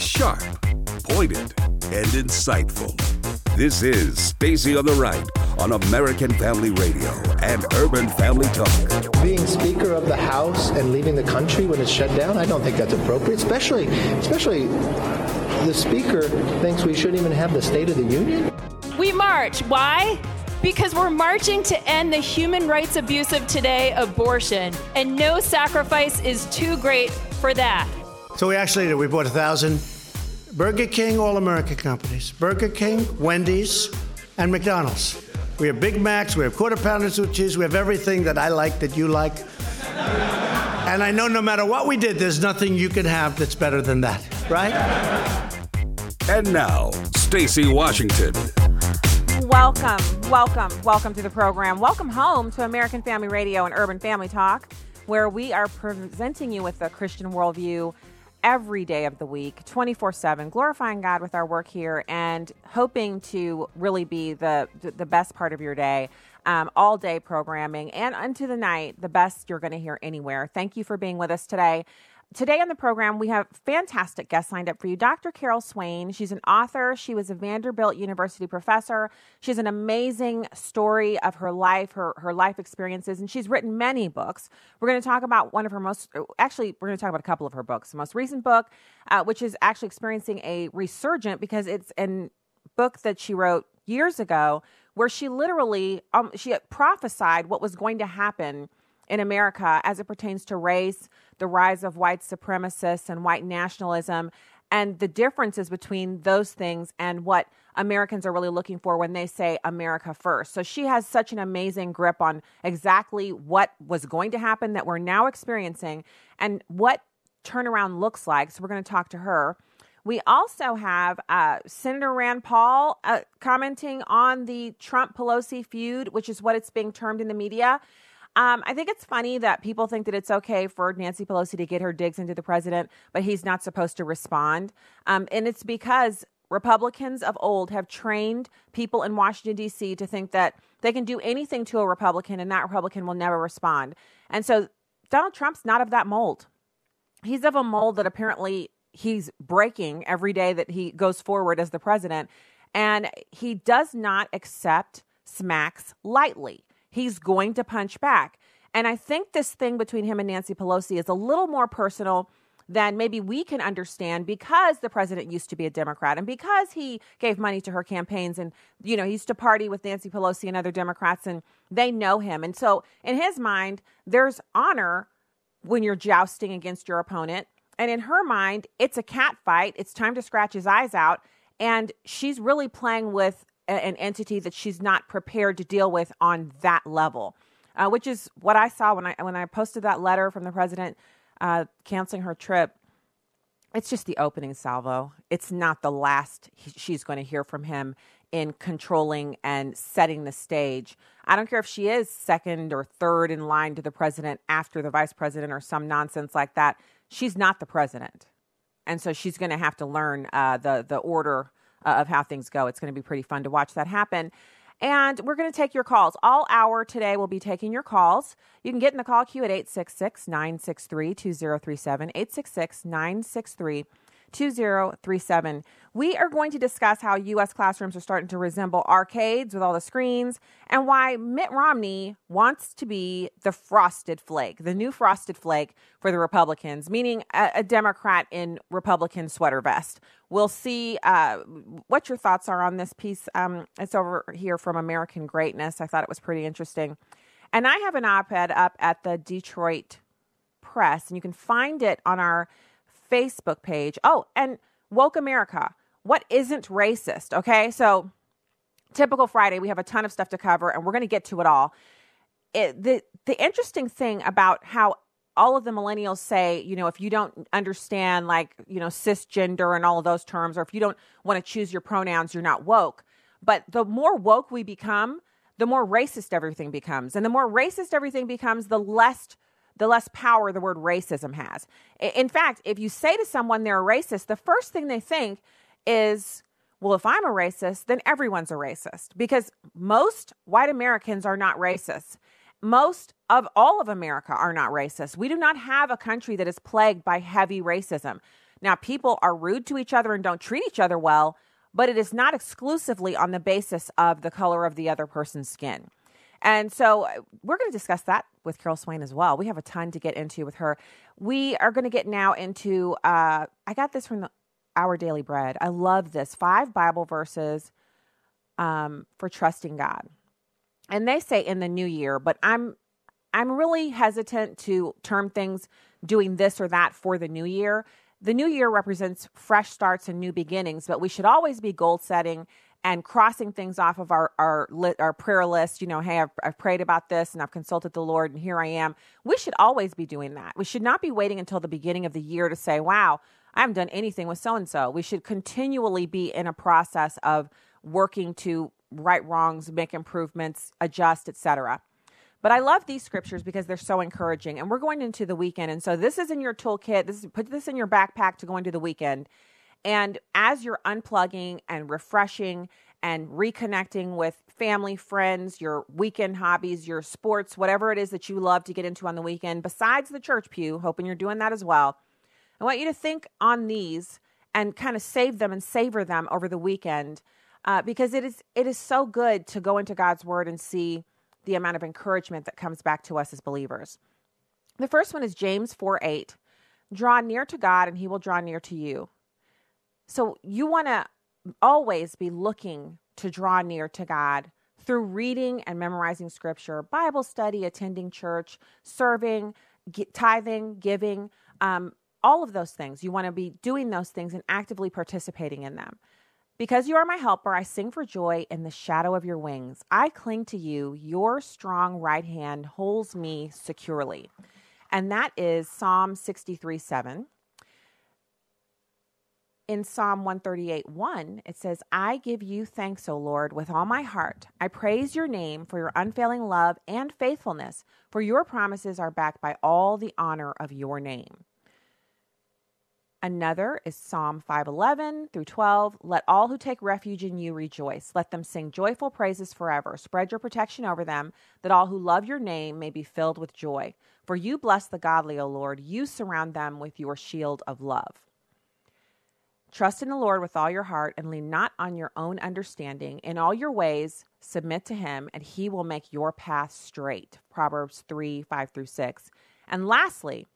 sharp, pointed, and insightful. This is Stacy on the Right on American Family Radio and Urban Family Talk. Being Speaker of the House and leaving the country when it's shut down, I don't think that's appropriate. Especially, especially, the Speaker thinks we shouldn't even have the State of the Union. We march. Why? Because we're marching to end the human rights abuse of today, abortion, and no sacrifice is too great for that. So we actually did. We bought a thousand Burger King, all American companies. Burger King, Wendy's, and McDonald's. We have Big Macs, we have quarter pounders with cheese, we have everything that I like that you like. And I know no matter what we did, there's nothing you can have that's better than that, right? And now, Stacy Washington. Welcome, welcome, welcome to the program. Welcome home to American Family Radio and Urban Family Talk, where we are presenting you with a Christian worldview every day of the week, 24 7, glorifying God with our work here and hoping to really be the, the best part of your day. Um, all day programming and unto the night, the best you're going to hear anywhere. Thank you for being with us today. Today on the program, we have fantastic guests lined up for you. Dr. Carol Swain, she's an author. She was a Vanderbilt University professor. She has an amazing story of her life, her, her life experiences, and she's written many books. We're going to talk about one of her most, actually, we're going to talk about a couple of her books. The most recent book, uh, which is actually experiencing a resurgent because it's a book that she wrote years ago where she literally um, she prophesied what was going to happen in America as it pertains to race, the rise of white supremacists and white nationalism, and the differences between those things and what Americans are really looking for when they say America first. So she has such an amazing grip on exactly what was going to happen that we're now experiencing and what turnaround looks like. So we're going to talk to her. We also have uh, Senator Rand Paul uh, commenting on the Trump Pelosi feud, which is what it's being termed in the media. Um, I think it's funny that people think that it's okay for Nancy Pelosi to get her digs into the president, but he's not supposed to respond. Um, and it's because Republicans of old have trained people in Washington, D.C. to think that they can do anything to a Republican and that Republican will never respond. And so Donald Trump's not of that mold. He's of a mold that apparently he's breaking every day that he goes forward as the president. And he does not accept smacks lightly he's going to punch back. And I think this thing between him and Nancy Pelosi is a little more personal than maybe we can understand because the president used to be a Democrat and because he gave money to her campaigns and, you know, he used to party with Nancy Pelosi and other Democrats and they know him. And so in his mind, there's honor when you're jousting against your opponent. And in her mind, it's a cat fight. It's time to scratch his eyes out. And she's really playing with an entity that she's not prepared to deal with on that level, uh, which is what I saw when I when I posted that letter from the president uh, canceling her trip. It's just the opening salvo. It's not the last he, she's going to hear from him in controlling and setting the stage. I don't care if she is second or third in line to the president after the vice president or some nonsense like that. She's not the president, and so she's going to have to learn uh, the the order uh, of how things go. It's going to be pretty fun to watch that happen. And we're going to take your calls. All hour today, we'll be taking your calls. You can get in the call queue at 866 963 2037. 866 963 2037. We are going to discuss how U.S. classrooms are starting to resemble arcades with all the screens and why Mitt Romney wants to be the frosted flake, the new frosted flake for the Republicans, meaning a, a Democrat in Republican sweater vest. We'll see uh, what your thoughts are on this piece. Um, it's over here from American Greatness. I thought it was pretty interesting. And I have an op ed up at the Detroit Press, and you can find it on our Facebook page. Oh, and Woke America. What isn't racist? Okay. So, typical Friday, we have a ton of stuff to cover, and we're going to get to it all. It, the, the interesting thing about how all of the millennials say, you know, if you don't understand like, you know, cisgender and all of those terms, or if you don't want to choose your pronouns, you're not woke. But the more woke we become, the more racist everything becomes. And the more racist everything becomes, the less the less power the word racism has. In fact, if you say to someone they're a racist, the first thing they think is, well, if I'm a racist, then everyone's a racist because most white Americans are not racist. Most of all of America are not racist. We do not have a country that is plagued by heavy racism. Now, people are rude to each other and don't treat each other well, but it is not exclusively on the basis of the color of the other person's skin. And so uh, we're going to discuss that with Carol Swain as well. We have a ton to get into with her. We are going to get now into, uh, I got this from the, Our Daily Bread. I love this five Bible verses um, for trusting God. And they say in the new year, but I'm I'm really hesitant to term things doing this or that for the new year. The new year represents fresh starts and new beginnings, but we should always be goal setting and crossing things off of our our, our prayer list. You know, hey, I've, I've prayed about this and I've consulted the Lord, and here I am. We should always be doing that. We should not be waiting until the beginning of the year to say, "Wow, I haven't done anything with so and so." We should continually be in a process of working to right wrongs, make improvements, adjust, etc. But I love these scriptures because they're so encouraging. And we're going into the weekend. And so this is in your toolkit. This is put this in your backpack to go into the weekend. And as you're unplugging and refreshing and reconnecting with family, friends, your weekend hobbies, your sports, whatever it is that you love to get into on the weekend, besides the church pew, hoping you're doing that as well, I want you to think on these and kind of save them and savor them over the weekend uh, because it is it is so good to go into God's Word and see the amount of encouragement that comes back to us as believers. The first one is James 4 8. Draw near to God, and he will draw near to you. So you want to always be looking to draw near to God through reading and memorizing scripture, Bible study, attending church, serving, tithing, giving, um, all of those things. You want to be doing those things and actively participating in them. Because you are my helper, I sing for joy in the shadow of your wings. I cling to you. Your strong right hand holds me securely. And that is Psalm 63 7. In Psalm 138 1, it says, I give you thanks, O Lord, with all my heart. I praise your name for your unfailing love and faithfulness, for your promises are backed by all the honor of your name. Another is Psalm 511 through 12. Let all who take refuge in you rejoice. Let them sing joyful praises forever. Spread your protection over them, that all who love your name may be filled with joy. For you bless the godly, O Lord. You surround them with your shield of love. Trust in the Lord with all your heart and lean not on your own understanding. In all your ways, submit to him, and he will make your path straight. Proverbs 3 5 through 6. And lastly,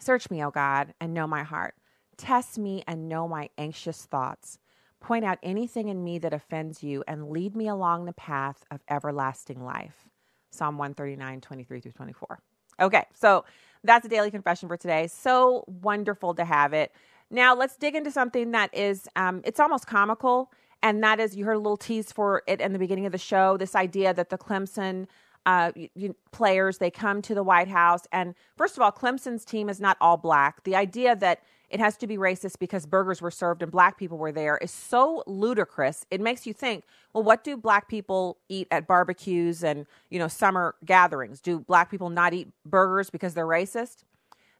Search me, O God, and know my heart. Test me and know my anxious thoughts. Point out anything in me that offends you and lead me along the path of everlasting life. Psalm 139, 23 through 24. Okay, so that's a daily confession for today. So wonderful to have it. Now let's dig into something that is, um, it's almost comical. And that is, you heard a little tease for it in the beginning of the show this idea that the Clemson uh, you, players. They come to the White House. And first of all, Clemson's team is not all black. The idea that it has to be racist because burgers were served and black people were there is so ludicrous. It makes you think, well, what do black people eat at barbecues and, you know, summer gatherings? Do black people not eat burgers because they're racist?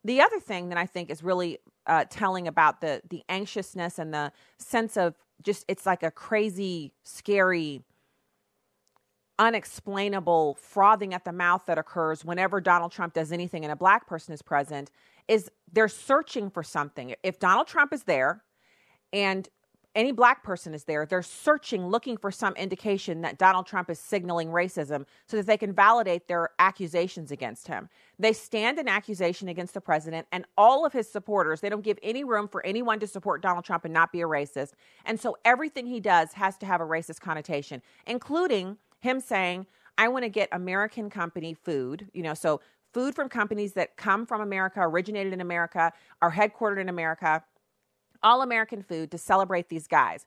The other thing that I think is really uh, telling about the the anxiousness and the sense of just it's like a crazy, scary unexplainable frothing at the mouth that occurs whenever Donald Trump does anything and a black person is present is they're searching for something. If Donald Trump is there and any black person is there, they're searching, looking for some indication that Donald Trump is signaling racism so that they can validate their accusations against him. They stand an accusation against the president and all of his supporters. They don't give any room for anyone to support Donald Trump and not be a racist. And so everything he does has to have a racist connotation, including him saying, I want to get American company food, you know, so food from companies that come from America, originated in America, are headquartered in America, all American food to celebrate these guys.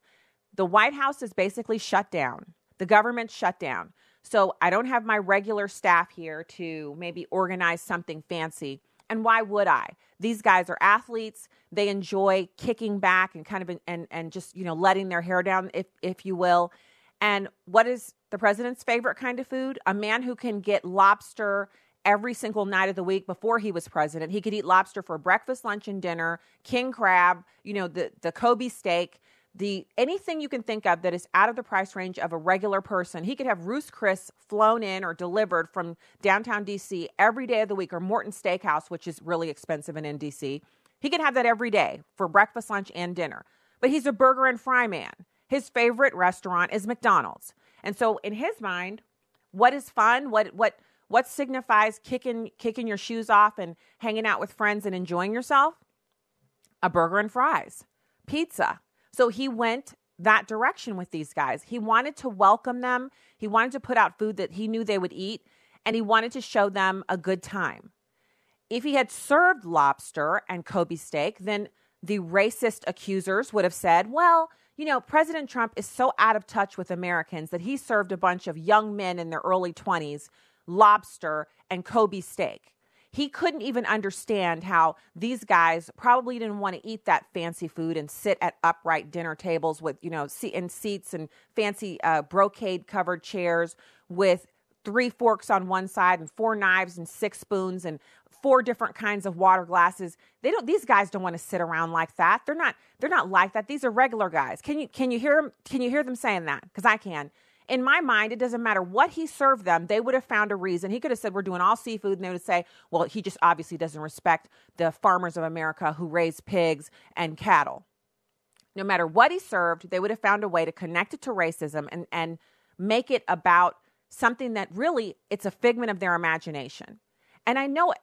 The White House is basically shut down. The government shut down. So I don't have my regular staff here to maybe organize something fancy. And why would I? These guys are athletes. They enjoy kicking back and kind of and and just, you know, letting their hair down if if you will. And what is the president's favorite kind of food? A man who can get lobster every single night of the week before he was president. He could eat lobster for breakfast, lunch, and dinner, king crab, you know, the, the Kobe steak, the anything you can think of that is out of the price range of a regular person. He could have Ruth's Chris flown in or delivered from downtown DC every day of the week, or Morton Steakhouse, which is really expensive in NDC. He can have that every day for breakfast, lunch, and dinner. But he's a burger and fry man. His favorite restaurant is McDonald's. And so in his mind, what is fun? What what what signifies kicking kicking your shoes off and hanging out with friends and enjoying yourself? A burger and fries, pizza. So he went that direction with these guys. He wanted to welcome them. He wanted to put out food that he knew they would eat and he wanted to show them a good time. If he had served lobster and Kobe steak, then the racist accusers would have said, well, you know, President Trump is so out of touch with Americans that he served a bunch of young men in their early 20s lobster and Kobe steak. He couldn't even understand how these guys probably didn't want to eat that fancy food and sit at upright dinner tables with, you know, in seats and fancy uh, brocade covered chairs with three forks on one side and four knives and six spoons and four different kinds of water glasses. They don't these guys don't want to sit around like that. They're not they're not like that. These are regular guys. Can you can you hear them can you hear them saying that? Cuz I can. In my mind, it doesn't matter what he served them, they would have found a reason. He could have said, We're doing all seafood, and they would say, Well, he just obviously doesn't respect the farmers of America who raise pigs and cattle. No matter what he served, they would have found a way to connect it to racism and, and make it about something that really it's a figment of their imagination. And I know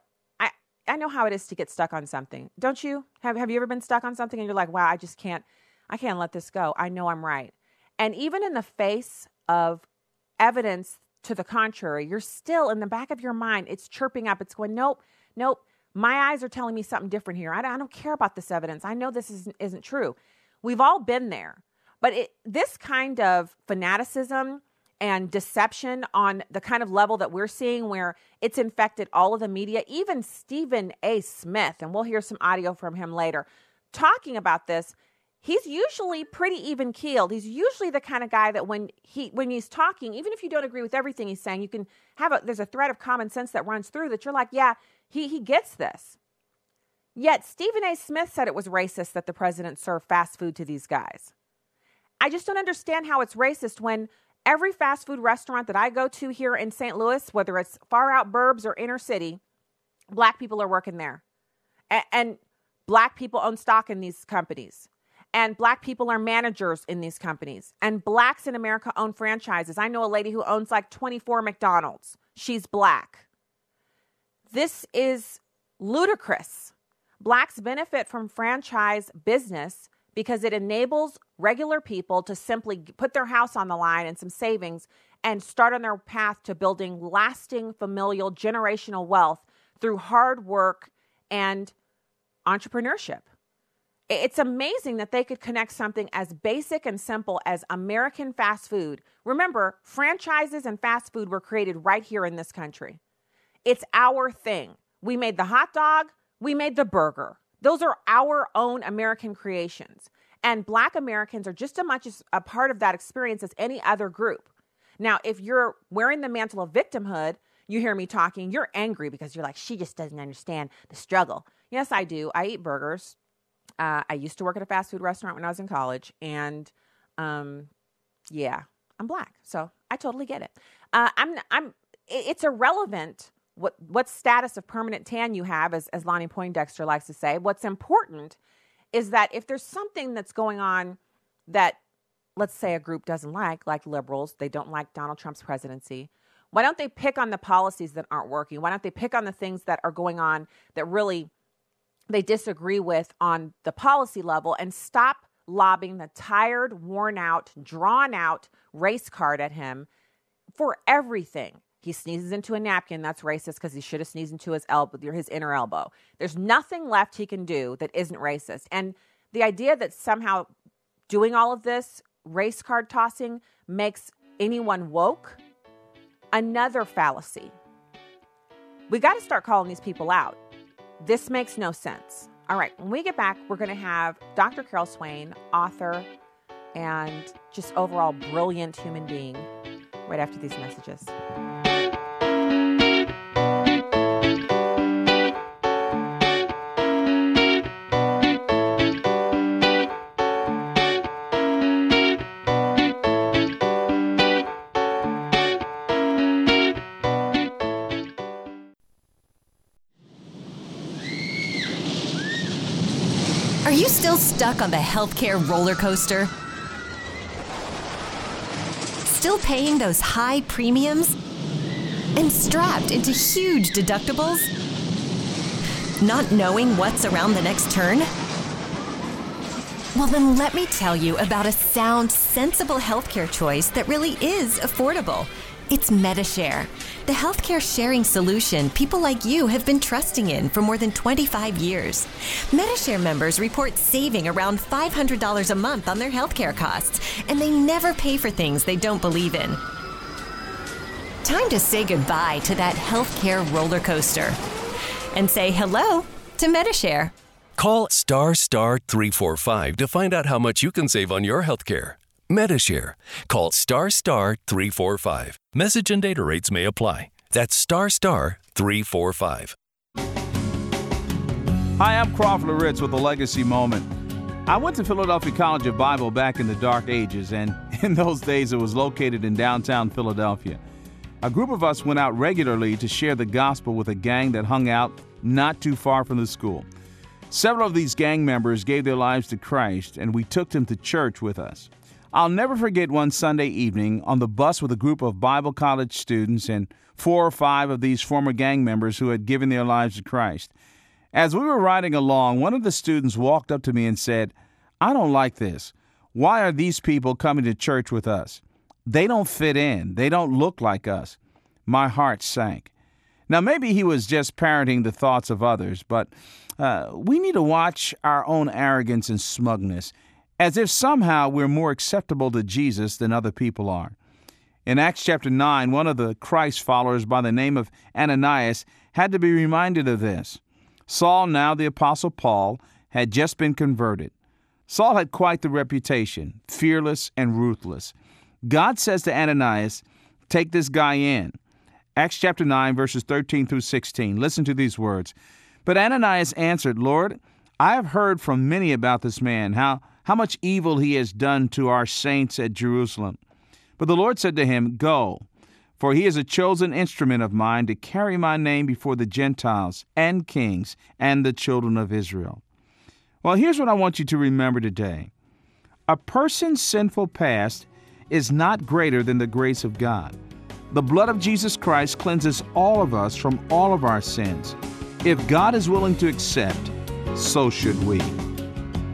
I know how it is to get stuck on something. Don't you? Have have you ever been stuck on something and you're like, "Wow, I just can't I can't let this go. I know I'm right." And even in the face of evidence to the contrary, you're still in the back of your mind, it's chirping up. It's going, "Nope. Nope. My eyes are telling me something different here. I, don't care about this evidence. I know this isn't, isn't true." We've all been there. But it, this kind of fanaticism and deception on the kind of level that we're seeing where it's infected all of the media, even Stephen A. Smith, and we'll hear some audio from him later, talking about this. He's usually pretty even keeled. He's usually the kind of guy that when he when he's talking, even if you don't agree with everything he's saying, you can have a there's a thread of common sense that runs through that you're like, yeah, he he gets this. Yet Stephen A. Smith said it was racist that the president served fast food to these guys. I just don't understand how it's racist when every fast food restaurant that I go to here in St. Louis, whether it's far out burbs or inner city, black people are working there. And, and black people own stock in these companies. And black people are managers in these companies. And blacks in America own franchises. I know a lady who owns like 24 McDonald's. She's black. This is ludicrous. Blacks benefit from franchise business because it enables regular people to simply put their house on the line and some savings and start on their path to building lasting familial generational wealth through hard work and entrepreneurship. It's amazing that they could connect something as basic and simple as American fast food. Remember, franchises and fast food were created right here in this country. It's our thing. We made the hot dog, we made the burger. Those are our own American creations. And Black Americans are just as much a part of that experience as any other group. Now, if you're wearing the mantle of victimhood, you hear me talking, you're angry because you're like, she just doesn't understand the struggle. Yes, I do. I eat burgers. Uh, I used to work at a fast food restaurant when I was in college. And um, yeah, I'm Black. So I totally get it. Uh, I'm, I'm, it's irrelevant what what status of permanent tan you have, as, as Lonnie Poindexter likes to say. What's important is that if there's something that's going on that, let's say, a group doesn't like, like liberals, they don't like Donald Trump's presidency. Why don't they pick on the policies that aren't working? Why don't they pick on the things that are going on that really they disagree with on the policy level and stop lobbing the tired, worn out, drawn out race card at him for everything? He sneezes into a napkin. That's racist because he should have sneezed into his elbow, his inner elbow. There's nothing left he can do that isn't racist. And the idea that somehow doing all of this race card tossing makes anyone woke, another fallacy. We got to start calling these people out. This makes no sense. All right, when we get back, we're going to have Dr. Carol Swain, author and just overall brilliant human being, right after these messages. Stuck on the healthcare roller coaster? Still paying those high premiums? And strapped into huge deductibles? Not knowing what's around the next turn? Well, then let me tell you about a sound, sensible healthcare choice that really is affordable. It's Medi-Share, the healthcare sharing solution people like you have been trusting in for more than 25 years. Medi-Share members report saving around $500 a month on their healthcare costs, and they never pay for things they don't believe in. Time to say goodbye to that healthcare roller coaster and say hello to Medi-Share. Call star star 345 to find out how much you can save on your healthcare. Medi-Share. Call star star 345. Message and data rates may apply. That's star star 345. Hi, I'm Crawford Loritts with a legacy moment. I went to Philadelphia College of Bible back in the dark ages, and in those days it was located in downtown Philadelphia. A group of us went out regularly to share the gospel with a gang that hung out not too far from the school. Several of these gang members gave their lives to Christ, and we took them to church with us. I'll never forget one Sunday evening on the bus with a group of Bible college students and four or five of these former gang members who had given their lives to Christ. As we were riding along, one of the students walked up to me and said, I don't like this. Why are these people coming to church with us? They don't fit in. They don't look like us. My heart sank. Now, maybe he was just parroting the thoughts of others, but uh, we need to watch our own arrogance and smugness, as if somehow we're more acceptable to Jesus than other people are. In Acts chapter 9, one of the Christ followers by the name of Ananias had to be reminded of this. Saul, now the Apostle Paul, had just been converted. Saul had quite the reputation, fearless and ruthless. God says to Ananias, Take this guy in. Acts chapter 9, verses 13 through 16. Listen to these words. But Ananias answered, Lord, I have heard from many about this man, how, how much evil he has done to our saints at Jerusalem. But the Lord said to him, Go, for he is a chosen instrument of mine to carry my name before the Gentiles and kings and the children of Israel. Well, here's what I want you to remember today a person's sinful past is not greater than the grace of God. The blood of Jesus Christ cleanses all of us from all of our sins. If God is willing to accept, so should we.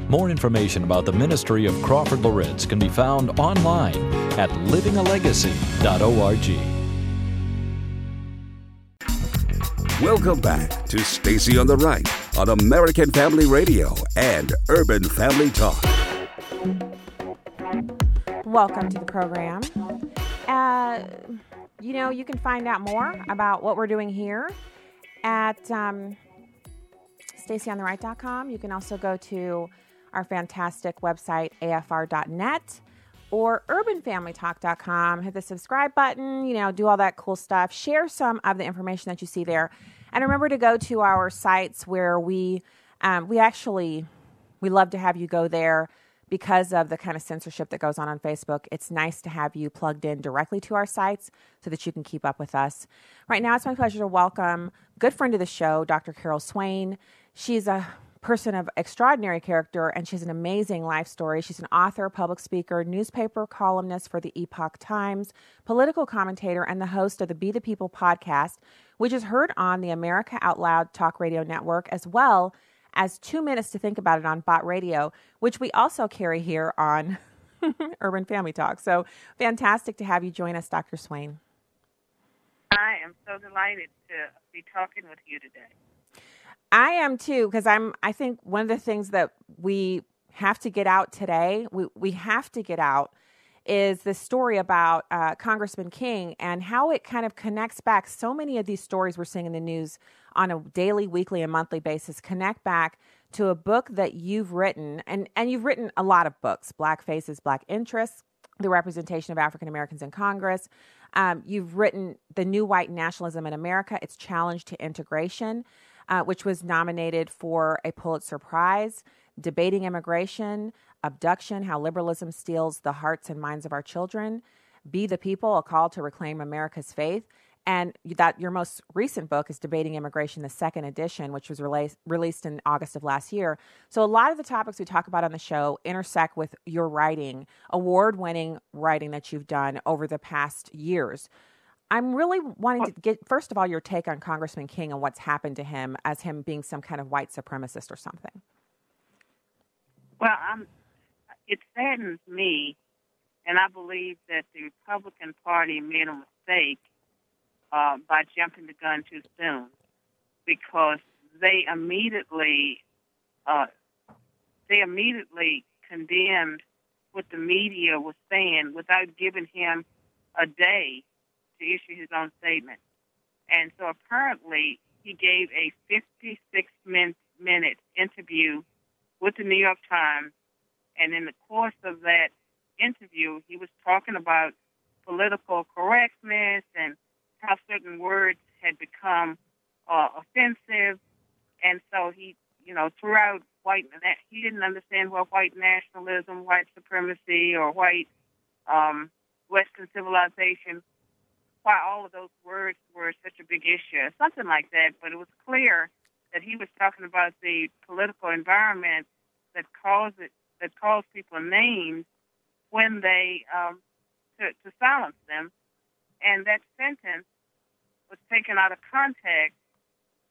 More information about the ministry of Crawford Loritts can be found online at livingalegacy.org. Welcome back to Stacy on the Right on American Family Radio and Urban Family Talk. Welcome to the program. Uh, you know, you can find out more about what we're doing here at um, stacyontheright.com. You can also go to our fantastic website, afr.net or urbanfamilytalk.com. Hit the subscribe button, you know, do all that cool stuff. Share some of the information that you see there. And remember to go to our sites where we um, we actually we love to have you go there because of the kind of censorship that goes on on Facebook, it's nice to have you plugged in directly to our sites so that you can keep up with us. Right now, it's my pleasure to welcome good friend of the show, Dr. Carol Swain. She's a person of extraordinary character and she's an amazing life story. She's an author, public speaker, newspaper columnist for the Epoch Times, political commentator, and the host of the Be the People podcast, which is heard on the America Out Loud Talk Radio Network as well as two minutes to think about it on Bott Radio, which we also carry here on Urban Family Talk. So fantastic to have you join us, Dr. Swain. I am so delighted to be talking with you today. I am too, because I'm. I think one of the things that we have to get out today, we we have to get out, is the story about uh, Congressman King and how it kind of connects back. So many of these stories we're seeing in the news on a daily, weekly, and monthly basis connect back to a book that you've written, and, and you've written a lot of books Black Faces, Black Interests, the representation of African Americans in Congress. Um, you've written The New White Nationalism in America, its challenge to integration, uh, which was nominated for a Pulitzer Prize, Debating Immigration, Abduction, How Liberalism Steals the Hearts and Minds of Our Children, Be the People, A Call to Reclaim America's Faith, And that your most recent book is Debating Immigration, the second edition, which was released released in August of last year. So a lot of the topics we talk about on the show intersect with your writing, award-winning writing that you've done over the past years. I'm really wanting to get first of all your take on Congressman King and what's happened to him as him being some kind of white supremacist or something. Well, it saddens me, and I believe that the Republican Party made a mistake uh, by jumping the gun too soon because they immediately uh, they immediately condemned what the media was saying without giving him a day to issue his own statement. And so apparently he gave a 56 minute, interview with the New York Times. And in the course of that interview, he was talking about political correctness and how certain words had become uh, offensive. And so he, you know, throughout white, he didn't understand what white nationalism, white supremacy, or white um, Western civilization, why all of those words were such a big issue, something like that. But it was clear that he was talking about the political environment that caused it, that caused people names when they um, to, to silence them, and that sentence was taken out of context.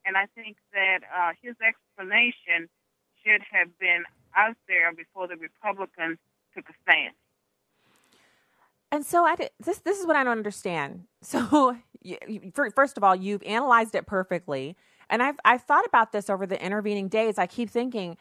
And I think that uh, his explanation should have been out there before the Republicans took a stand. And so I did, this this is what I don't understand. So you, first of all, you've analyzed it perfectly, and I've I've thought about this over the intervening days. I keep thinking,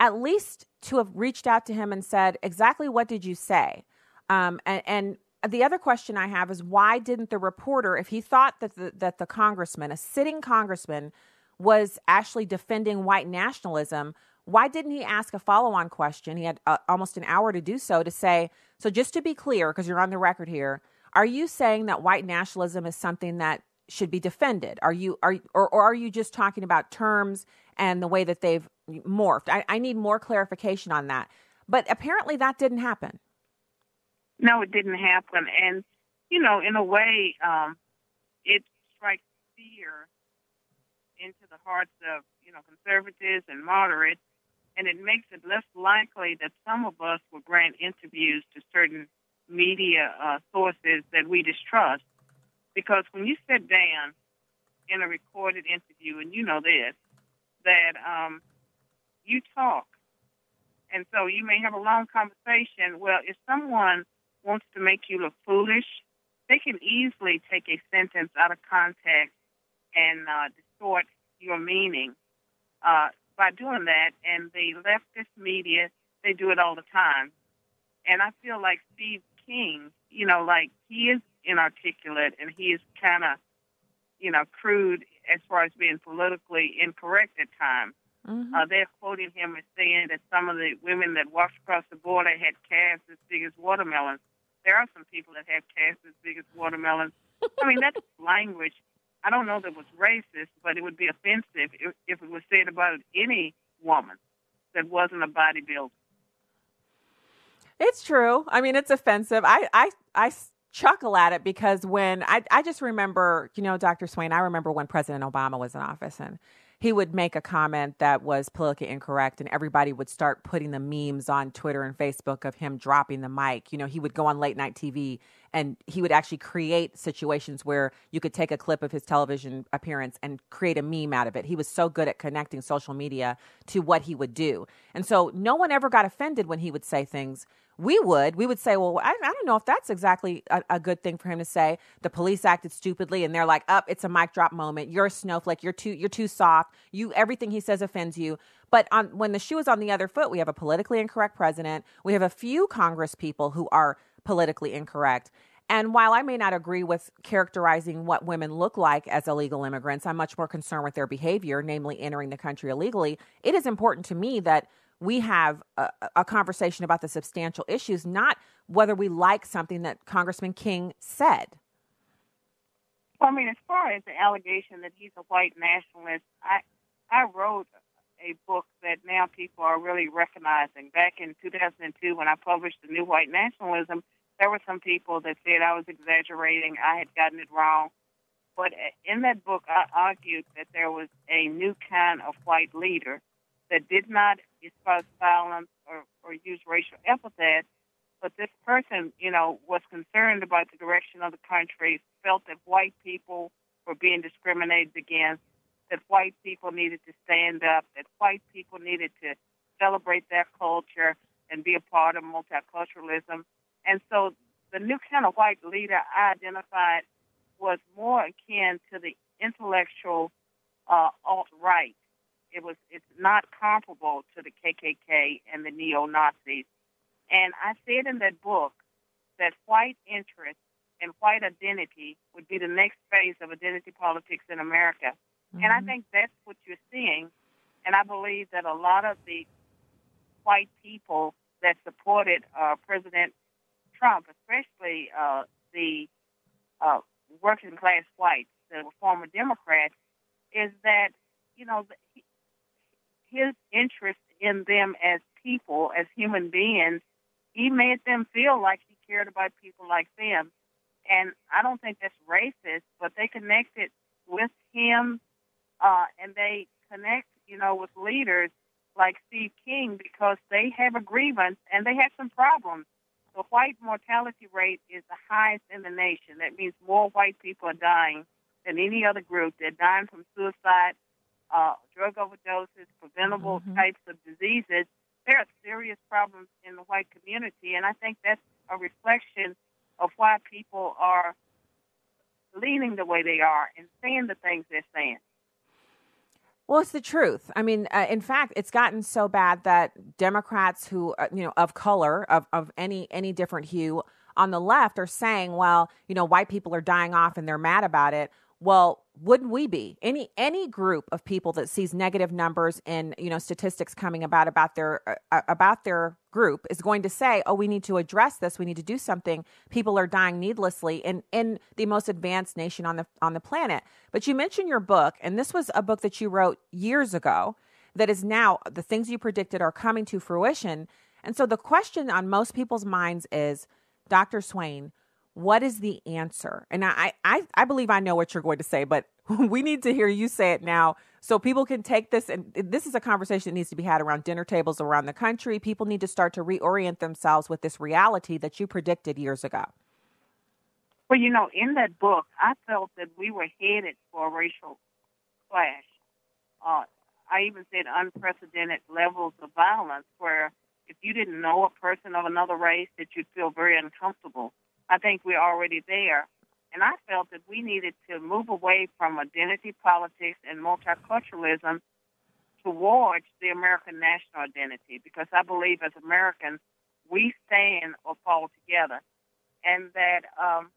at least to have reached out to him and said exactly what did you say, um, and, and the other question I have is why didn't the reporter, if he thought that the, that the congressman, a sitting congressman, was actually defending white nationalism, why didn't he ask a follow on question? He had uh, almost an hour to do so to say, so just to be clear, because you're on the record here, are you saying that white nationalism is something that should be defended? Are you are or, or are you just talking about terms and the way that they've morphed? I, I need more clarification on that. But apparently that didn't happen. No, it didn't happen. And, you know, in a way, um, it strikes fear into the hearts of, you know, conservatives and moderates, and it makes it less likely that some of us will grant interviews to certain media uh, sources that we distrust. Because when you sit down in a recorded interview, and you know this, that um, you talk. And so you may have a long conversation. Well, if someone wants to make you look foolish, they can easily take a sentence out of context and uh, distort your meaning uh, by doing that. And the leftist media, they do it all the time. And I feel like Steve King, you know, like he is inarticulate and he is kind of, you know, crude as far as being politically incorrect at times. Mm-hmm. Uh, they're quoting him as saying that some of the women that walked across the border had calves as big as watermelons there are some people that have calves as big as watermelons. I mean, that's language. I don't know that it was racist, but it would be offensive if, if it was said about any woman that wasn't a bodybuilder. It's true. I mean, it's offensive. I, I, I chuckle at it because when I, I just remember, you know, Dr. Swain, I remember when President Obama was in office and he would make a comment that was politically incorrect and everybody would start putting the memes on Twitter and Facebook of him dropping the mic. You know, he would go on late night TV and he would actually create situations where you could take a clip of his television appearance and create a meme out of it. He was so good at connecting social media to what he would do. And so no one ever got offended when he would say things we would we would say well i, I don't know if that's exactly a, a, good thing for him to say. The police acted stupidly and they're like up oh, it's a mic drop moment. You're a snowflake. You're too you're too soft. You everything he says offends you. But on when the shoe is on the other foot we have a politically incorrect president. We have a few congress people who are politically incorrect. And while I may not agree with characterizing what women look like as illegal immigrants, I'm much more concerned with their behavior, namely entering the country illegally. It is important to me that we have a, a, conversation about the substantial issues, not whether we like something that Congressman King said. Well, I mean, as far as the allegation that he's a white nationalist, I I wrote a book that now people are really recognizing. Back in 2002, when I published the New White Nationalism, there were some people that said I was exaggerating, I had gotten it wrong. but uh, in that book, I argued that there was a new kind of white leader that did not espouse violence or, or use racial epithets, but this person, you know, was concerned about the direction of the country, felt that white people were being discriminated against, that white people needed to stand up, that white people needed to celebrate their culture and be a part of multiculturalism. And so the new kind of white leader I identified was more akin to the intellectual uh, alt right. It was it's not comparable to the KKK and the neo Nazis. And I said in that book that white interest and white identity would be the next phase of identity politics in America. Mm-hmm. And I mm-hmm. think that's what you're seeing. And I believe that a lot of the white people that supported uh, President Trump, especially uh, the uh, working class whites, the former Democrats, is that you know his interest in them as people, as human beings, he made them feel like he cared about people like them. And I don't think that's racist, but they connected with him, uh, and they connect, you know, with leaders like Steve King because they have a grievance and they have some problems. The white mortality rate is the highest in the nation. That means more white people are dying than any other group. They're dying from suicide, uh, drug overdoses, preventable mm-hmm. types of diseases. There are serious problems in the white community, and I think that's a reflection of why people are leaning the way they are and saying the things they're saying. Well, it's the truth. I mean, uh, in fact, it's gotten so bad that Democrats who, uh, you know, of color, of, of any any different hue on the left are saying, well, you know, white people are dying off and they're mad about it well wouldn't we be? Any any group of people that sees negative numbers in you know statistics coming about about their uh, uh, about their group is going to say oh we need to address this. We need to do something. People are dying needlessly in in the most advanced nation on the on the planet. But you mentioned your book and this was a book that you wrote years ago that is now the things you predicted are coming to fruition. And so the question on most people's minds is dr swain what is the answer? And I, I, I believe I know what you're going to say, but we need to hear you say it now so people can take this. And this is a conversation that needs to be had around dinner tables around the country. People need to start to reorient themselves with this reality that you predicted years ago. Well, you know, in that book, I felt that we were headed for a racial clash. Uh, I even said unprecedented levels of violence where if you didn't know a person of another race, that you'd feel very uncomfortable. I think we're already there. And I felt that we needed to move away from identity politics and multiculturalism towards the American national identity because I believe as Americans, we stand or fall together. And that, um,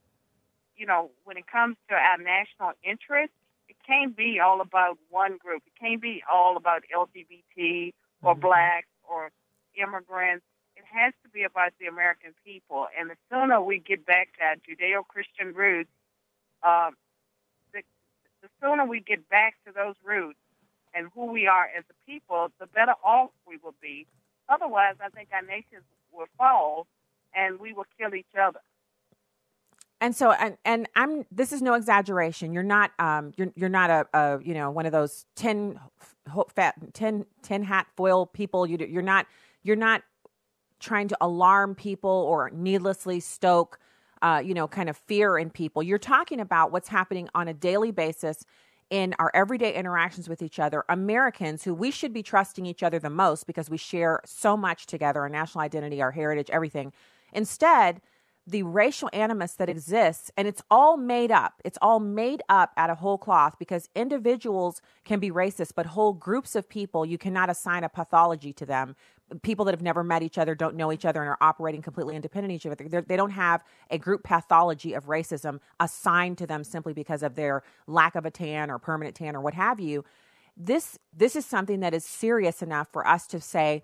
you know, when it comes to our national interest, it can't be all about one group. It can't be all about LGBT or mm-hmm. blacks or immigrants has to be about the American people. And the sooner we get back to our Judeo Christian roots, uh, the, the sooner we get back to those roots and who we are as a people, the better off we will be. Otherwise, I think our nations will fall and we will kill each other. And so, and, and I'm. This is no exaggeration. You're not. Um. You're you're not a. a you know one of those tin, fat, tin, tin hat foil people. You. You're not. You're not trying to alarm people or needlessly stoke, uh, you know, kind of fear in people. You're talking about what's happening on a daily basis in our everyday interactions with each other. Americans who we should be trusting each other the most because we share so much together our national identity, our heritage, everything. Instead, the racial animus that exists, and it's all made up. It's all made up out of whole cloth because individuals can be racist, but whole groups of people, you cannot assign a pathology to them people that have never met each other, don't know each other, and are operating completely independent of each other. They're, they do not have a group pathology of racism assigned to them simply because of their lack of a tan or permanent tan or what have you. This this is something that is serious enough for us to say,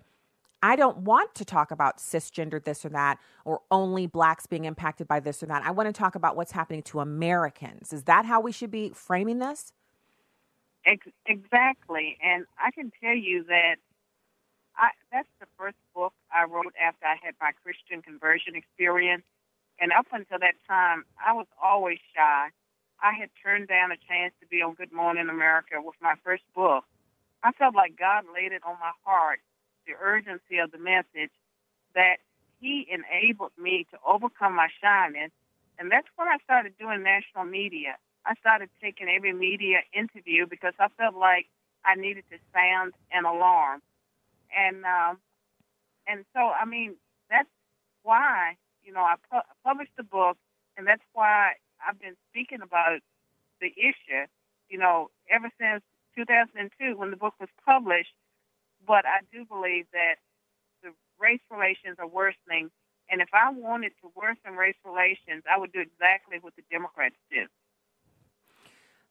I don't want to talk about cisgender this or that, or only blacks being impacted by this or that. I want to talk about what's happening to Americans. Is that how we should be framing this? Exactly. And I can tell you that I, that's the first book I wrote after I had my Christian conversion experience. And up until that time, I was always shy. I had turned down a chance to be on Good Morning America with my first book. I felt like God laid it on my heart, the urgency of the message, that He enabled me to overcome my shyness. And that's when I started doing national media. I started taking every media interview because I felt like I needed to sound an alarm. And um, and so, I mean, that's why, you know, I pu- published the book, and that's why I've been speaking about the issue, you know, ever since 2002 when the book was published. But I do believe that the race relations are worsening. And if I wanted to worsen race relations, I would do exactly what the Democrats do.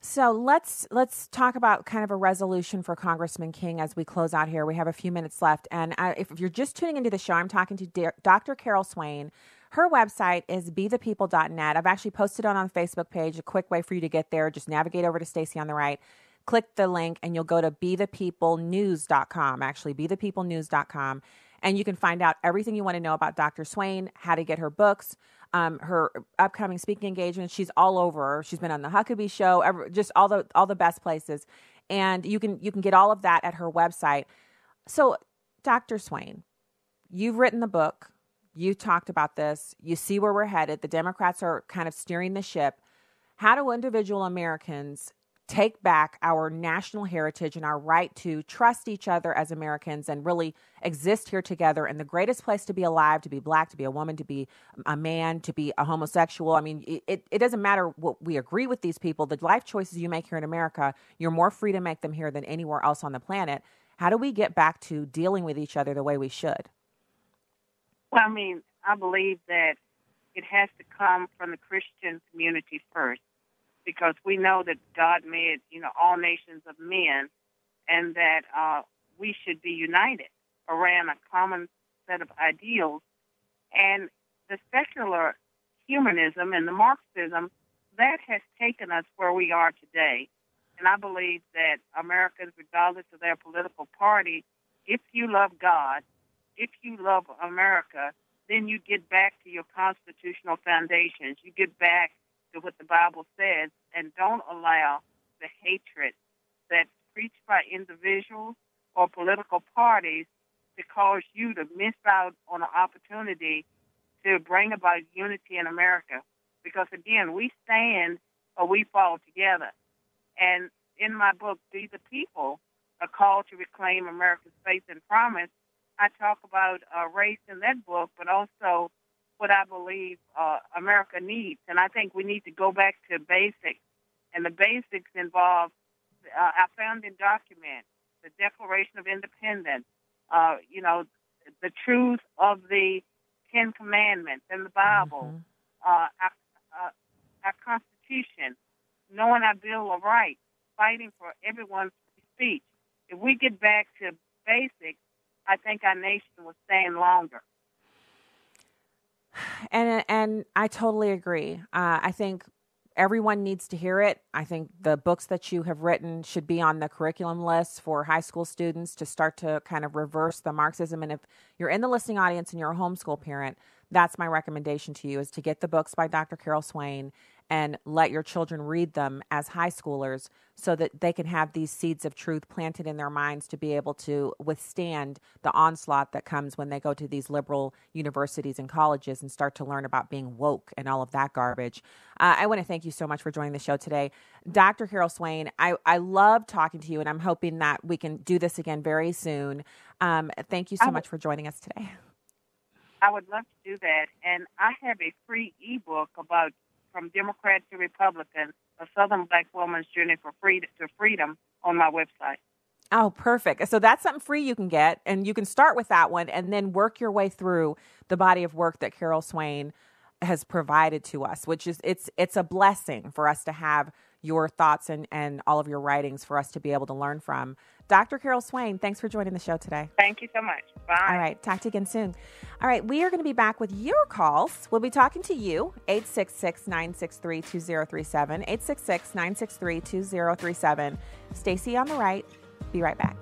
So let's let's talk about kind of a resolution for Congressman King as we close out here. We have a few minutes left, and uh, I, if you're just tuning into the show, I'm talking to Dr. Carol Swain. Her website is bethepeople.net. I've actually posted it on the Facebook page. A quick way for you to get there: just navigate over to Stacy on the right, click the link, and you'll go to bethepeoplenews.com. Actually, bethepeoplenews.com, and you can find out everything you want to know about Dr. Swain, how to get her books um, her upcoming speaking engagements. She's all over. She's been on the Huckabee Show, just all the all the best places, and you can you can get all of that at her website. So, Dr. Swain, you've written the book. You talked about this. You see where we're headed. The Democrats are kind of steering the ship. How do individual Americans take back our national heritage and our right to trust each other as Americans and really exist here together in the greatest place to be alive, to be black, to be a woman, to be a man, to be a homosexual. I mean, it, it doesn't matter what we agree with these people. The life choices you make here in America, you're more free to make them here than anywhere else on the planet. How do we get back to dealing with each other the way we should? Well, I mean, I believe that it has to come from the Christian community first because we know that God made, you know, all nations of men and that uh, we should be united around a common set of ideals. And the secular humanism and the Marxism, that has taken us where we are today. And I believe that Americans, regardless of their political party, if you love God, if you love America, then you get back to your constitutional foundations. You get back to what the Bible says and don't allow the hatred that's preached by individuals or political parties to cause you to miss out on an opportunity to bring about unity in America. Because again, we stand or we fall together. And in my book, Be the People, a call to reclaim America's faith and promise, I talk about uh, race in that book, but also what I believe uh, America needs. And I think we need to go back to basics. And the basics involve uh, our founding document, the Declaration of Independence, uh, you know, the truth of the Ten Commandments and the Bible, mm-hmm. uh, our, uh, our Constitution, knowing our Bill of Rights, fighting for everyone's speech. If we get back to basics, I think our nation will stand longer and and I totally agree. Uh, I think everyone needs to hear it. I think the books that you have written should be on the curriculum list for high school students to start to kind of reverse the Marxism. And if you're in the listening audience and you're a homeschool parent, that's my recommendation to you is to get the books by Dr. Carol Swain and let your children read them as high schoolers so that they can have these seeds of truth planted in their minds to be able to withstand the onslaught that comes when they go to these liberal universities and colleges and start to learn about being woke and all of that garbage. Uh, I want to thank you so much for joining the show today. Dr. Carol Swain, I, I love talking to you, and I'm hoping that we can do this again very soon. Um, thank you so much for joining us today. I would love to do that. And I have a free ebook about from Democrat to Republican, a Southern Black woman's journey for freedom to freedom on my website. Oh, perfect. So that's something free you can get, and you can start with that one and then work your way through the body of work that Carol Swain has provided to us, which is it's it's a blessing for us to have your thoughts and, and all of your writings for us to be able to learn from. Dr. Carol Swain, thanks for joining the show today. Thank you so much. Bye. All right. Talk to you again soon. All right. We are going to be back with your calls. We'll be talking to you, 866 963 2037. 866 963 2037. Stacy on the right. Be right back.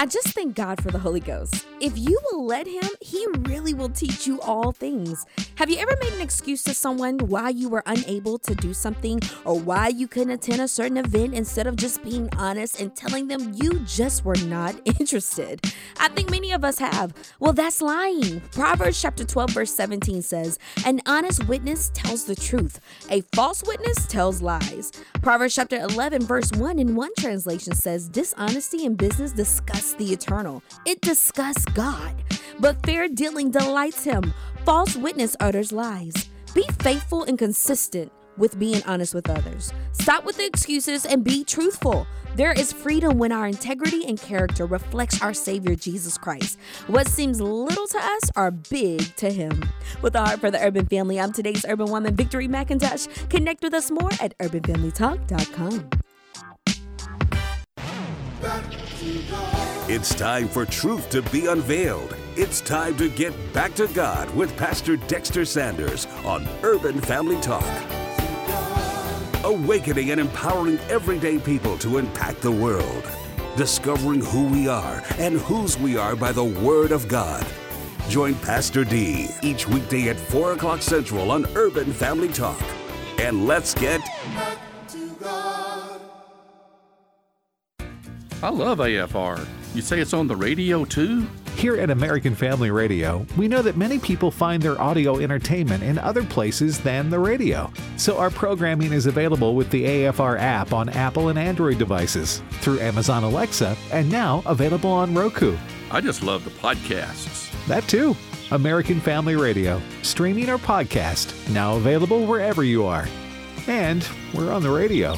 I just thank God for the Holy Ghost. If you will let Him, He really will teach you all things. Have you ever made an excuse to someone why you were unable to do something or why you couldn't attend a certain event instead of just being honest and telling them you just were not interested? I think many of us have. Well, that's lying. Proverbs chapter 12, verse 17 says, An honest witness tells the truth, a false witness tells lies. Proverbs chapter 11, verse 1 in one translation says, Dishonesty in business the eternal. It disgusts God. But fair dealing delights him. False witness utters lies. Be faithful and consistent with being honest with others. Stop with the excuses and be truthful. There is freedom when our integrity and character reflects our Savior Jesus Christ. What seems little to us are big to Him. With a heart for the urban family, I'm today's urban woman, Victory McIntosh. Connect with us more at urbanfamilytalk.com. It's time for truth to be unveiled. It's time to get back to God with Pastor Dexter Sanders on Urban Family Talk. Awakening and empowering everyday people to impact the world. Discovering who we are and whose we are by the Word of God. Join Pastor D each weekday at 4 o'clock Central on Urban Family Talk. And let's get I love AFR. You say it's on the radio too? Here at American Family Radio, we know that many people find their audio entertainment in other places than the radio. So our programming is available with the AFR app on Apple and Android devices, through Amazon Alexa, and now available on Roku. I just love the podcasts. That too. American Family Radio, streaming our podcast, now available wherever you are. And we're on the radio.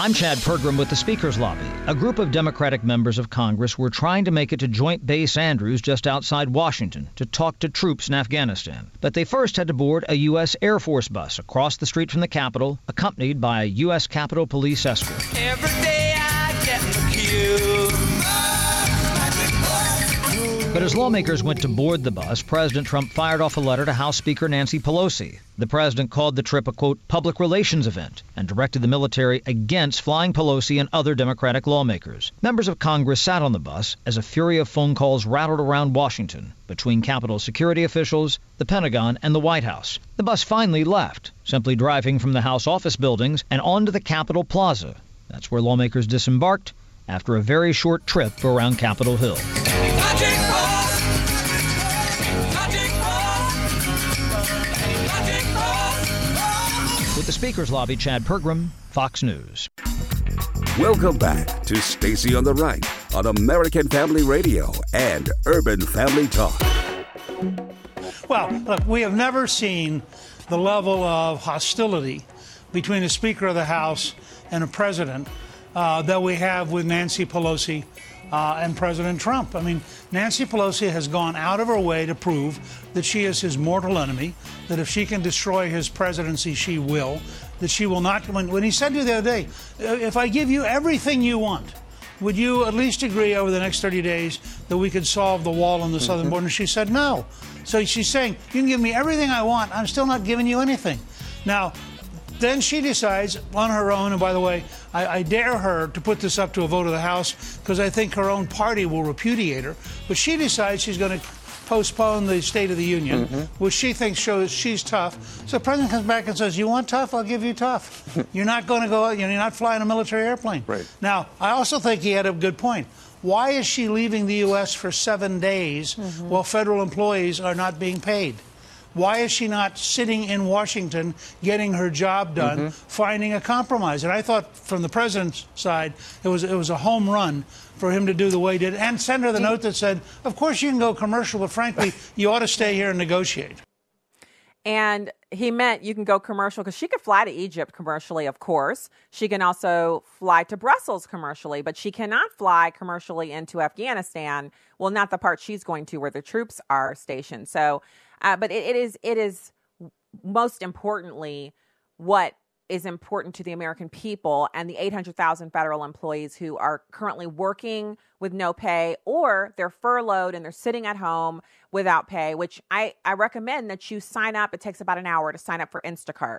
I'm Chad Pergram with the Speaker's Lobby. A group of Democratic members of Congress were trying to make it to Joint Base Andrews just outside Washington to talk to troops in Afghanistan. But they first had to board a U.S. Air Force bus across the street from the Capitol, accompanied by a U.S. Capitol Police escort. Every day I get the. But as lawmakers went to board the bus, President Trump fired off a letter to House Speaker Nancy Pelosi. The president called the trip a quote public relations event and directed the military against flying Pelosi and other Democratic lawmakers. Members of Congress sat on the bus as a fury of phone calls rattled around Washington between Capitol security officials, the Pentagon, and the White House. The bus finally left, simply driving from the House office buildings and onto the Capitol Plaza. That's where lawmakers disembarked after a very short trip around Capitol Hill. The Speaker's Lobby, Chad Pergram, Fox News. Welcome back to Stacy on the Right on American Family Radio and Urban Family Talk. Well, look, we have never seen the level of hostility between the Speaker of the House and a president uh, that we have with Nancy Pelosi uh, and President Trump. I mean, Nancy Pelosi has gone out of her way to prove that she is his mortal enemy, that if she can destroy his presidency, she will, that she will not. When, when he said to you the other day, if I give you everything you want, would you at least agree over the next 30 days that we could solve the wall on the southern mm-hmm. border? She said no. So she's saying, you can give me everything I want, I'm still not giving you anything. Now, then she decides on her own, and by the way, I, I dare her to put this up to a vote of the House because I think her own party will repudiate her. But she decides she's going to postpone the State of the Union, mm-hmm. which she thinks shows she's tough. So the president comes back and says, "You want tough? I'll give you tough. you're not going to go. You're not flying a military airplane." Right. Now, I also think he had a good point. Why is she leaving the U.S. for seven days mm-hmm. while federal employees are not being paid? Why is she not sitting in Washington getting her job done, mm-hmm. finding a compromise? And I thought from the president's side, it was it was a home run for him to do the way he did, and send her the note that said, "Of course you can go commercial, but frankly, you ought to stay here and negotiate." And he meant you can go commercial because she could fly to Egypt commercially, of course. She can also fly to Brussels commercially, but she cannot fly commercially into Afghanistan. Well, not the part she's going to where the troops are stationed. So uh, but it, it is it is most importantly what is important to the American people and the 800,000 federal employees who are currently working with no pay or they're furloughed and they're sitting at home without pay, which I, I recommend that you sign up. It takes about an hour to sign up for Instacart.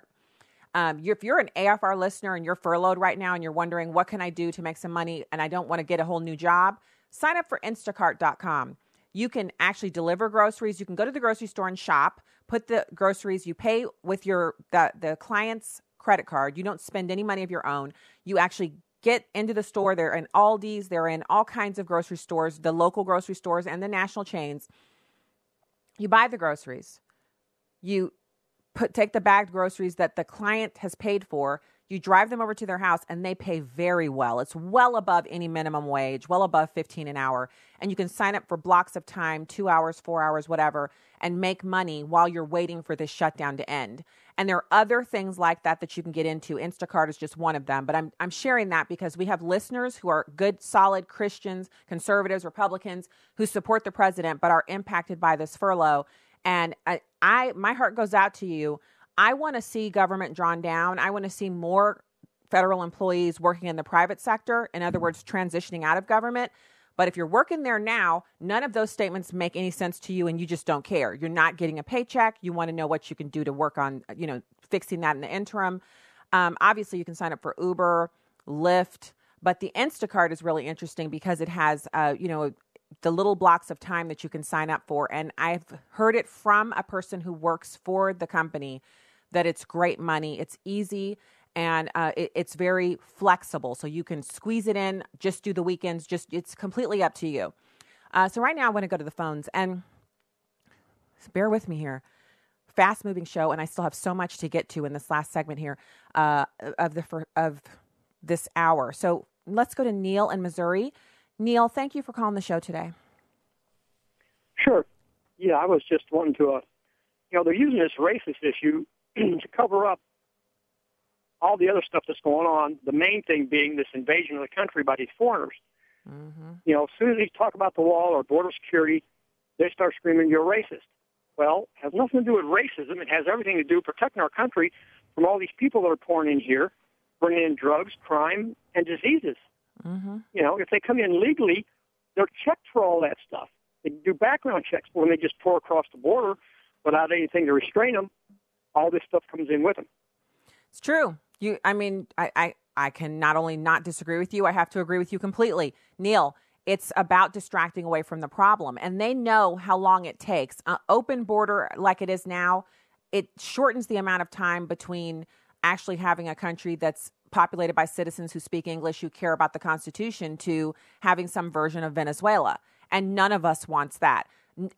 Um, you, if you're an AFR listener and you're furloughed right now and you're wondering what can I do to make some money and I don't want to get a whole new job, sign up for Instacart.com. You can actually deliver groceries. You can go to the grocery store and shop, put the groceries. You pay with your the the client's credit card. You don't spend any money of your own. You actually get into the store. They're in Aldi's. They're in all kinds of grocery stores, the local grocery stores and the national chains. You buy the groceries. You put take the bagged groceries that the client has paid for you drive them over to their house and they pay very well. It's well above any minimum wage well above 15 an hour and you can sign up for blocks of time 2 hours 4 hours whatever and make money while you're waiting for this shutdown to end. And there are other things like that that you can get into. Instacart is just one of them but i'm i'm sharing that because we have listeners who are good solid christians conservatives republicans who support the president but are impacted by this furlough. And I, I my heart goes out to you. I want to see government drawn down. I want to see more federal employees working in the private sector. In other words, transitioning out of government. But if you're working there now, none of those statements make any sense to you and you just don't care. You're not getting a paycheck. You want to know what you can do to work on, you know, fixing that in the interim. Um, obviously, you can sign up for Uber, Lyft, but the Instacart is really interesting because it has, uh, you know, the little blocks of time that you can sign up for. And I've heard it from a person who works for the company that it's great money, it's easy, and uh, it, it's very flexible. So you can squeeze it in, just do the weekends, just it's completely up to you. Uh, so right now I want to go to the phones and bear with me here. Fast moving show, and I still have so much to get to in this last segment here uh, of the for, of this hour. So let's go to Neil in Missouri. Neil, thank you for calling the show today. Sure. Yeah, I was just wanting to, uh, you know, they're using this racist issue to cover up all the other stuff that's going on. The main thing being this invasion of the country by these foreigners. Mm-hmm. You know, as soon as they talk about the wall or border security, they start screaming, "You're racist." Well, it has nothing to do with racism. It has everything to do with protecting our country from all these people that are pouring in here, bringing in drugs, crime, and diseases. Mm-hmm. You know, if they come in legally, they're checked for all that stuff. They do background checks when they just pour across the border without anything to restrain them. All this stuff comes in with them. It's true. You, I mean, I, I, I can not only not disagree with you, I have to agree with you completely, Neil. It's about distracting away from the problem, and they know how long it takes. Uh, open border, like it is now, it shortens the amount of time between actually having a country that's populated by citizens who speak English, who care about the Constitution, to having some version of Venezuela. And none of us wants that.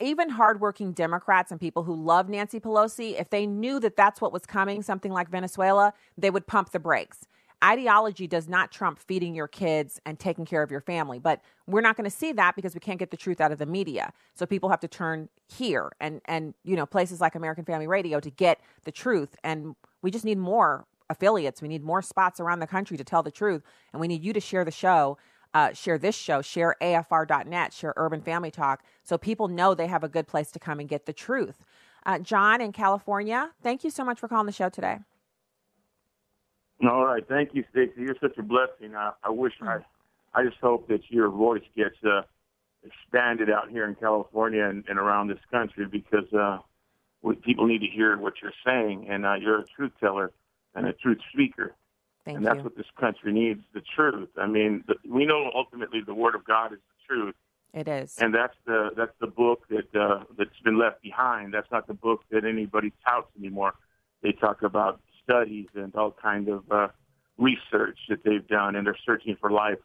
Even hardworking Democrats and people who love Nancy Pelosi, if they knew that that's what was coming, something like Venezuela, they would pump the brakes. Ideology does not trump feeding your kids and taking care of your family, but we're not going to see that because we can't get the truth out of the media. So people have to turn here and and you know places like American Family Radio to get the truth, and we just need more affiliates. We need more spots around the country to tell the truth. And we need you to share the show, uh, share this show, share AFR.net, share Urban Family Talk, so people know they have a good place to come and get the truth. Uh, John in California, thank you so much for calling the show today. All right. Thank you, Stacey. You're such a blessing. I, I wish I, I just hope that your voice gets uh, expanded out here in California and, and around this country because uh, we, people need to hear what you're saying, and uh, you're a truth teller and a truth speaker. Thank and that's you. what this country needs the truth. I mean, the, we know ultimately the Word of God is the truth. It is. And that's the that's the book that uh, that's been left behind. That's not the book that anybody touts anymore. They talk about studies and all kind of uh, research that they've done, and they're searching for life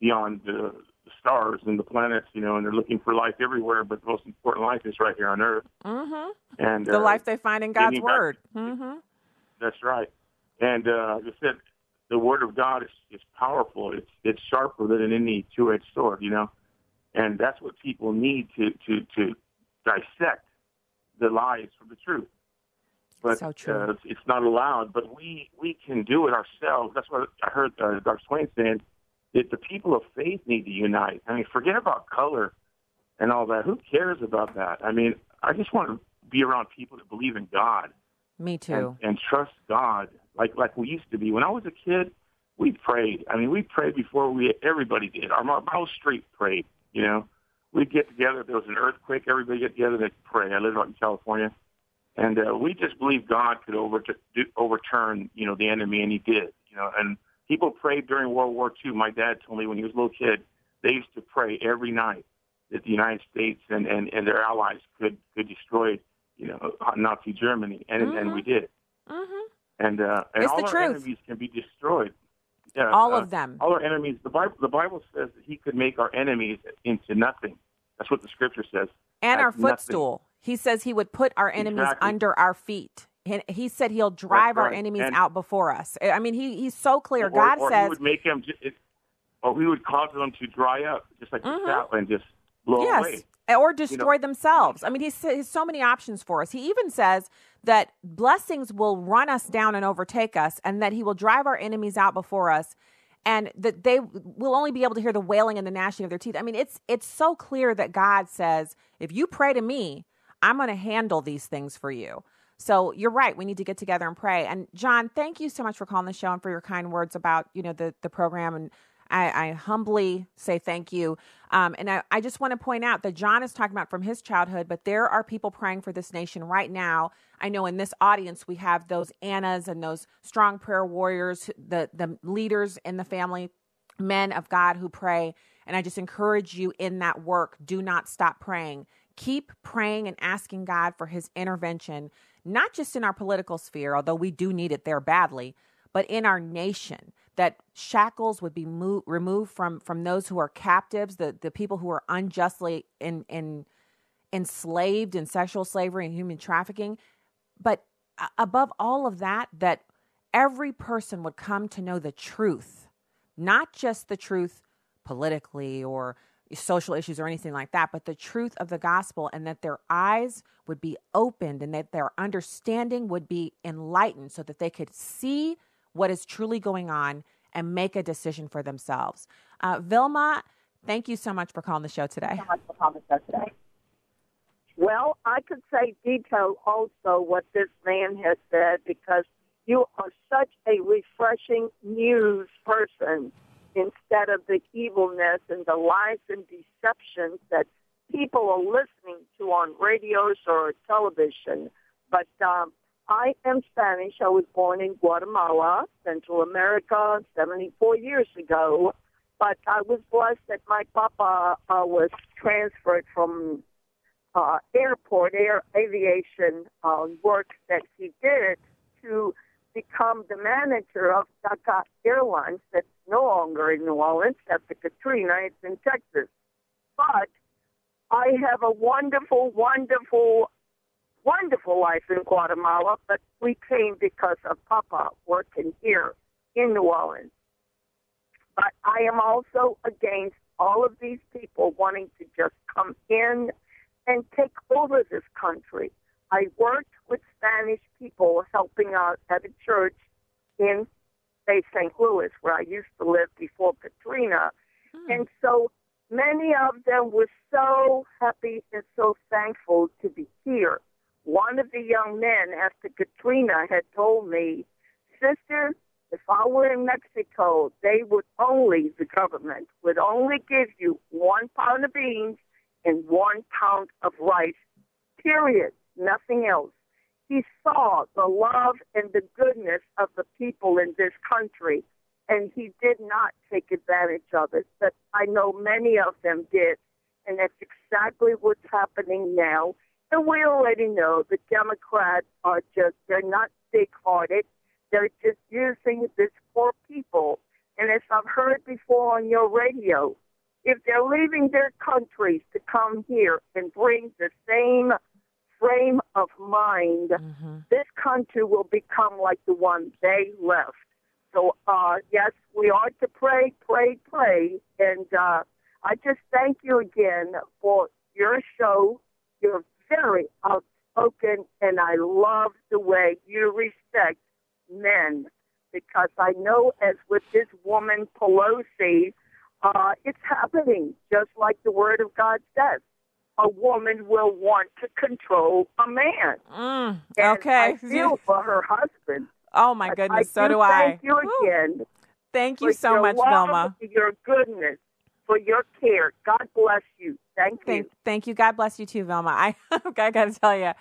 beyond the, the stars and the planets, you know, and they're looking for life everywhere. But the most important life is right here on Earth. Mm-hmm. And the uh, life they find in God's back- word. Mm-hmm. That's right. And uh, like I said, the word of God is, is powerful. It's it's sharper than any two edged sword, you know. And that's what people need to to to dissect the lies from the truth. But So true. Uh, it's not allowed. But we we can do it ourselves. That's what I heard uh, Dr. Swain saying. That the people of faith need to unite. I mean, forget about color and all that. Who cares about that? I mean, I just want to be around people that believe in God Me too. and, and trust God like like we used to be. When I was a kid, we prayed. I mean, we prayed before we everybody did. Our, our whole street prayed. You know, we'd get together. If there was an earthquake, everybody get together and pray. I lived out in California, And uh, we just believed God could over- do, overturn, you know, the enemy, and He did. You know, and people prayed during World War II. My dad told me when he was a little kid, they used to pray every night that the United States and, and, and their allies could could destroy, you know, Nazi Germany, and and we did. Mm-hmm. And uh, and It's all the our truth. enemies can be destroyed. Yeah, All uh, of them. All our enemies. The Bible the Bible says that He could make our enemies into nothing. That's what the Scripture says. and our As nothing. footstool. He says he would put our enemies Exactly. under our feet. And He said he'll drive our enemies And- out before us. I mean, he, he's so clear. Or, God or says, He would make them. It, or we would cause them to dry up, just like the sap, and just blow yes, away. or You destroy know, themselves. I mean, he's, he's so many options for us. He even says that blessings will run us down and overtake us, and that he will drive our enemies out before us, and that they will only be able to hear the wailing and the gnashing of their teeth. I mean, it's it's so clear that God says, if you pray to me, I'm going to handle these things for you. So you're right. We need to get together and pray. And John, thank you so much for calling the show and for your kind words about you know the the program. And I, I humbly say thank you. Um, and I, I just want to point out that John is talking about from his childhood, but there are people praying for this nation right now. I know in this audience we have those Annas and those strong prayer warriors, the the leaders in the family, men of God who pray. And I just encourage you in that work. Do not stop praying. Keep praying and asking God for his intervention, not just in our political sphere, although we do need it there badly, but in our nation. That shackles would be mo- removed from from those who are captives, the, the people who are unjustly in, in enslaved in sexual slavery and human trafficking. But above all of that, that every person would come to know the truth, not just the truth politically or social issues or anything like that, but the truth of the gospel, and that their eyes would be opened and that their understanding would be enlightened so that they could see what is truly going on and make a decision for themselves. Uh, Vilma, thank you so much for calling the show today. Well, I could say detail also what this man has said because you are such a refreshing news person instead of the evilness and the lies and deceptions that people are listening to on radios or television. But um, I am Spanish. I was born in Guatemala, Central America, 74 years ago. But I was blessed that my papa uh, was transferred from uh, airport air aviation uh, work that he did to become the manager of TACA Airlines that's no longer in New Orleans after Katrina. It's in Texas. But I have a wonderful, wonderful, wonderful life in Guatemala, but we came because of Papa working here in New Orleans. But I am also against all of these people wanting to just come in and take over this country. I worked with Spanish people helping out at a church in say St. Louis, where I used to live before Katrina. Hmm. And so many of them were so happy and so thankful to be here. One of the young men after Katrina had told me, Sister, if I were in Mexico, they would only, the government would only give you one pound of beans and one pound of rice, period, nothing else. He saw the love and the goodness of the people in this country, and he did not take advantage of it. But I know many of them did, and that's exactly what's happening now. And we already know the Democrats are just, they're not big hearted. They're just using this poor people. And as I've heard before on your radio, if they're leaving their countries to come here and bring the same frame of mind, this country will become like the one they left. So, uh, yes, we are to pray, pray, pray. And uh, I just thank you again for your show. You're very outspoken, and I love the way you respect men because I know, as with this woman, Pelosi, uh, it's happening just like the Word of God says. A woman will want to control a man. Mm, And okay. I feel for her husband. Oh my goodness, I so do do I. Thank you again. Thank you so much, love, Velma. Your goodness. For your care. God bless you. Thank you. Thank, thank you. God bless you too, Velma. I, I got to tell you,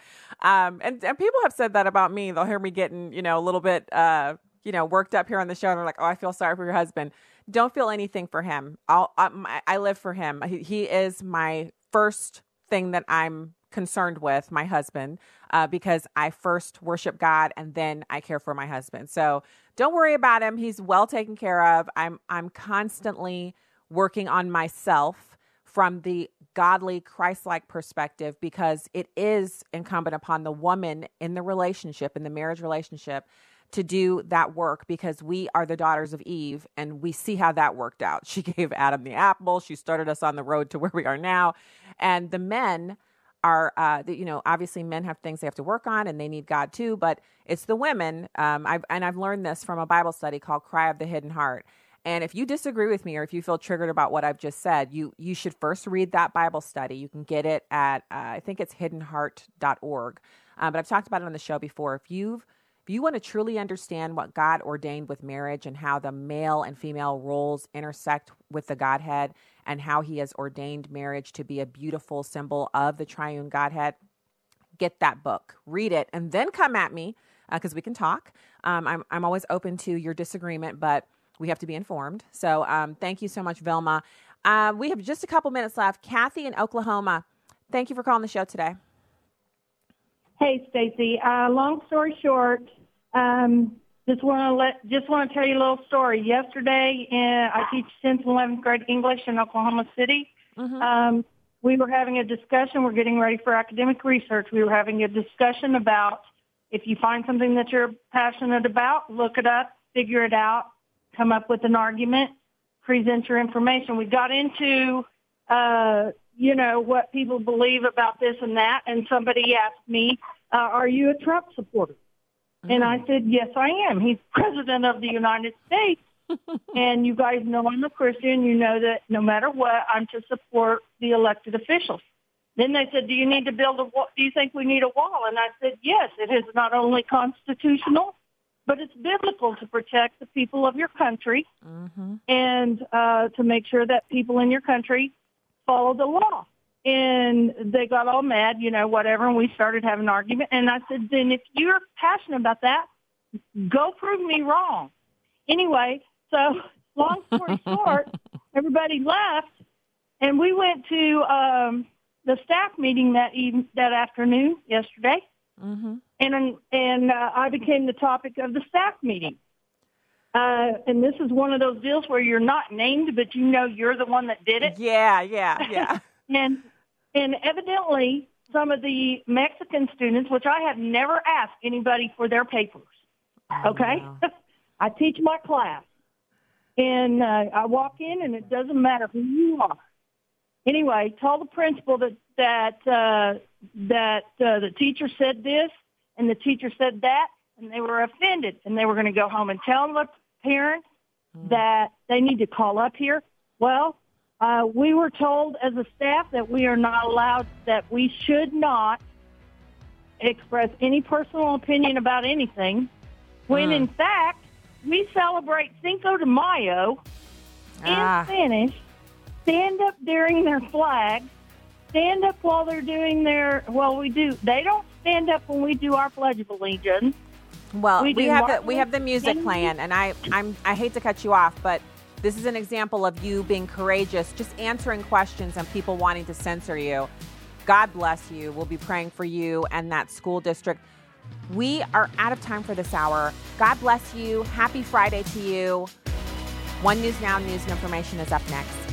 um, and, and people have said that about me. They'll hear me getting, you know, a little bit, uh, you know, worked up here on the show, and they're like, "Oh, I feel sorry for your husband." Don't feel anything for him. I'll, I, I live for him. He, he is my first thing that I'm concerned with, my husband, uh, because I first worship God and then I care for my husband. So don't worry about him. He's well taken care of. I'm I'm constantly working on myself from the godly Christ-like perspective because it is incumbent upon the woman in the relationship in the marriage relationship to do that work because we are the daughters of Eve and we see how that worked out. She gave Adam the apple, she started us on the road to where we are now. And the men are uh, you know, obviously men have things they have to work on and they need God too, but it's the women. Um, I've, and I've learned this from a Bible study called Cry of the Hidden Heart. And if you disagree with me or if you feel triggered about what I've just said, you you should first read that Bible study. You can get it at uh, I think it's hiddenheart.org. Um, but I've talked about it on the show before. If you've if you want to truly understand what God ordained with marriage and how the male and female roles intersect with the Godhead and how he has ordained marriage to be a beautiful symbol of the triune Godhead, get that book, read it, and then come at me because uh, we can talk. Um, I'm, I'm always open to your disagreement, but we have to be informed. So um, thank you so much, Vilma. Uh, we have just a couple minutes left. Kathy in Oklahoma, thank you for calling the show today. Hey, Stacy. Uh, long story short, um, just want to let just want to tell you a little story. Yesterday, in, I teach 10th and 11th grade English in Oklahoma City. Mm-hmm. Um, we were having a discussion. We're getting ready for academic research. We were having a discussion about if you find something that you're passionate about, look it up, figure it out, come up with an argument, present your information. We got into uh, you know, what people believe about this and that. And somebody asked me, uh, are you a Trump supporter? Mm-hmm. And I said, yes, I am. He's president of the United States. and you guys know I'm a Christian. You know that no matter what, I'm to support the elected officials. Then they said, do you need to build a wall? Do you think we need a wall? And I said, yes, it is not only constitutional, but it's biblical to protect the people of your country mm-hmm. and uh, to make sure that people in your country follow the law. And they got all mad, you know, whatever, and we started having an argument. And I said, then if you're passionate about that, go prove me wrong. Anyway, so long story short, everybody left, and we went to um, the staff meeting that even that afternoon yesterday, mm-hmm. and and uh, I became the topic of the staff meeting. Uh, and this is one of those deals where you're not named, but you know you're the one that did it. Yeah, yeah, yeah. and and evidently, some of the Mexican students, which I have never asked anybody for their papers. Oh, Okay, I teach my class, and uh, I walk in, and it doesn't matter who you are. Anyway, told the principal that that uh, that uh, the teacher said this, and the teacher said that, and they were offended, and they were going to go home and tell the parents that they need to call up here. Well, uh, we were told as a staff that we are not allowed, that we should not express any personal opinion about anything, when in fact we celebrate Cinco de Mayo Ah. in Spanish, stand up during their flag, stand up while they're doing their, well, we do, they don't stand up when we do our Pledge of Allegiance. Well, we, We have the, we have the music playing, and I I'm I hate to cut you off, but this is an example of you being courageous, just answering questions and people wanting to censor you. God bless you. We'll be praying for you and that school district. We are out of time for this hour. God bless you. Happy Friday to you. One News Now news and information is up next.